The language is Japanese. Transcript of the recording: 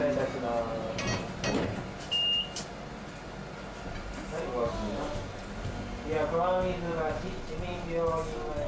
しますはいおいや、川水橋市民病院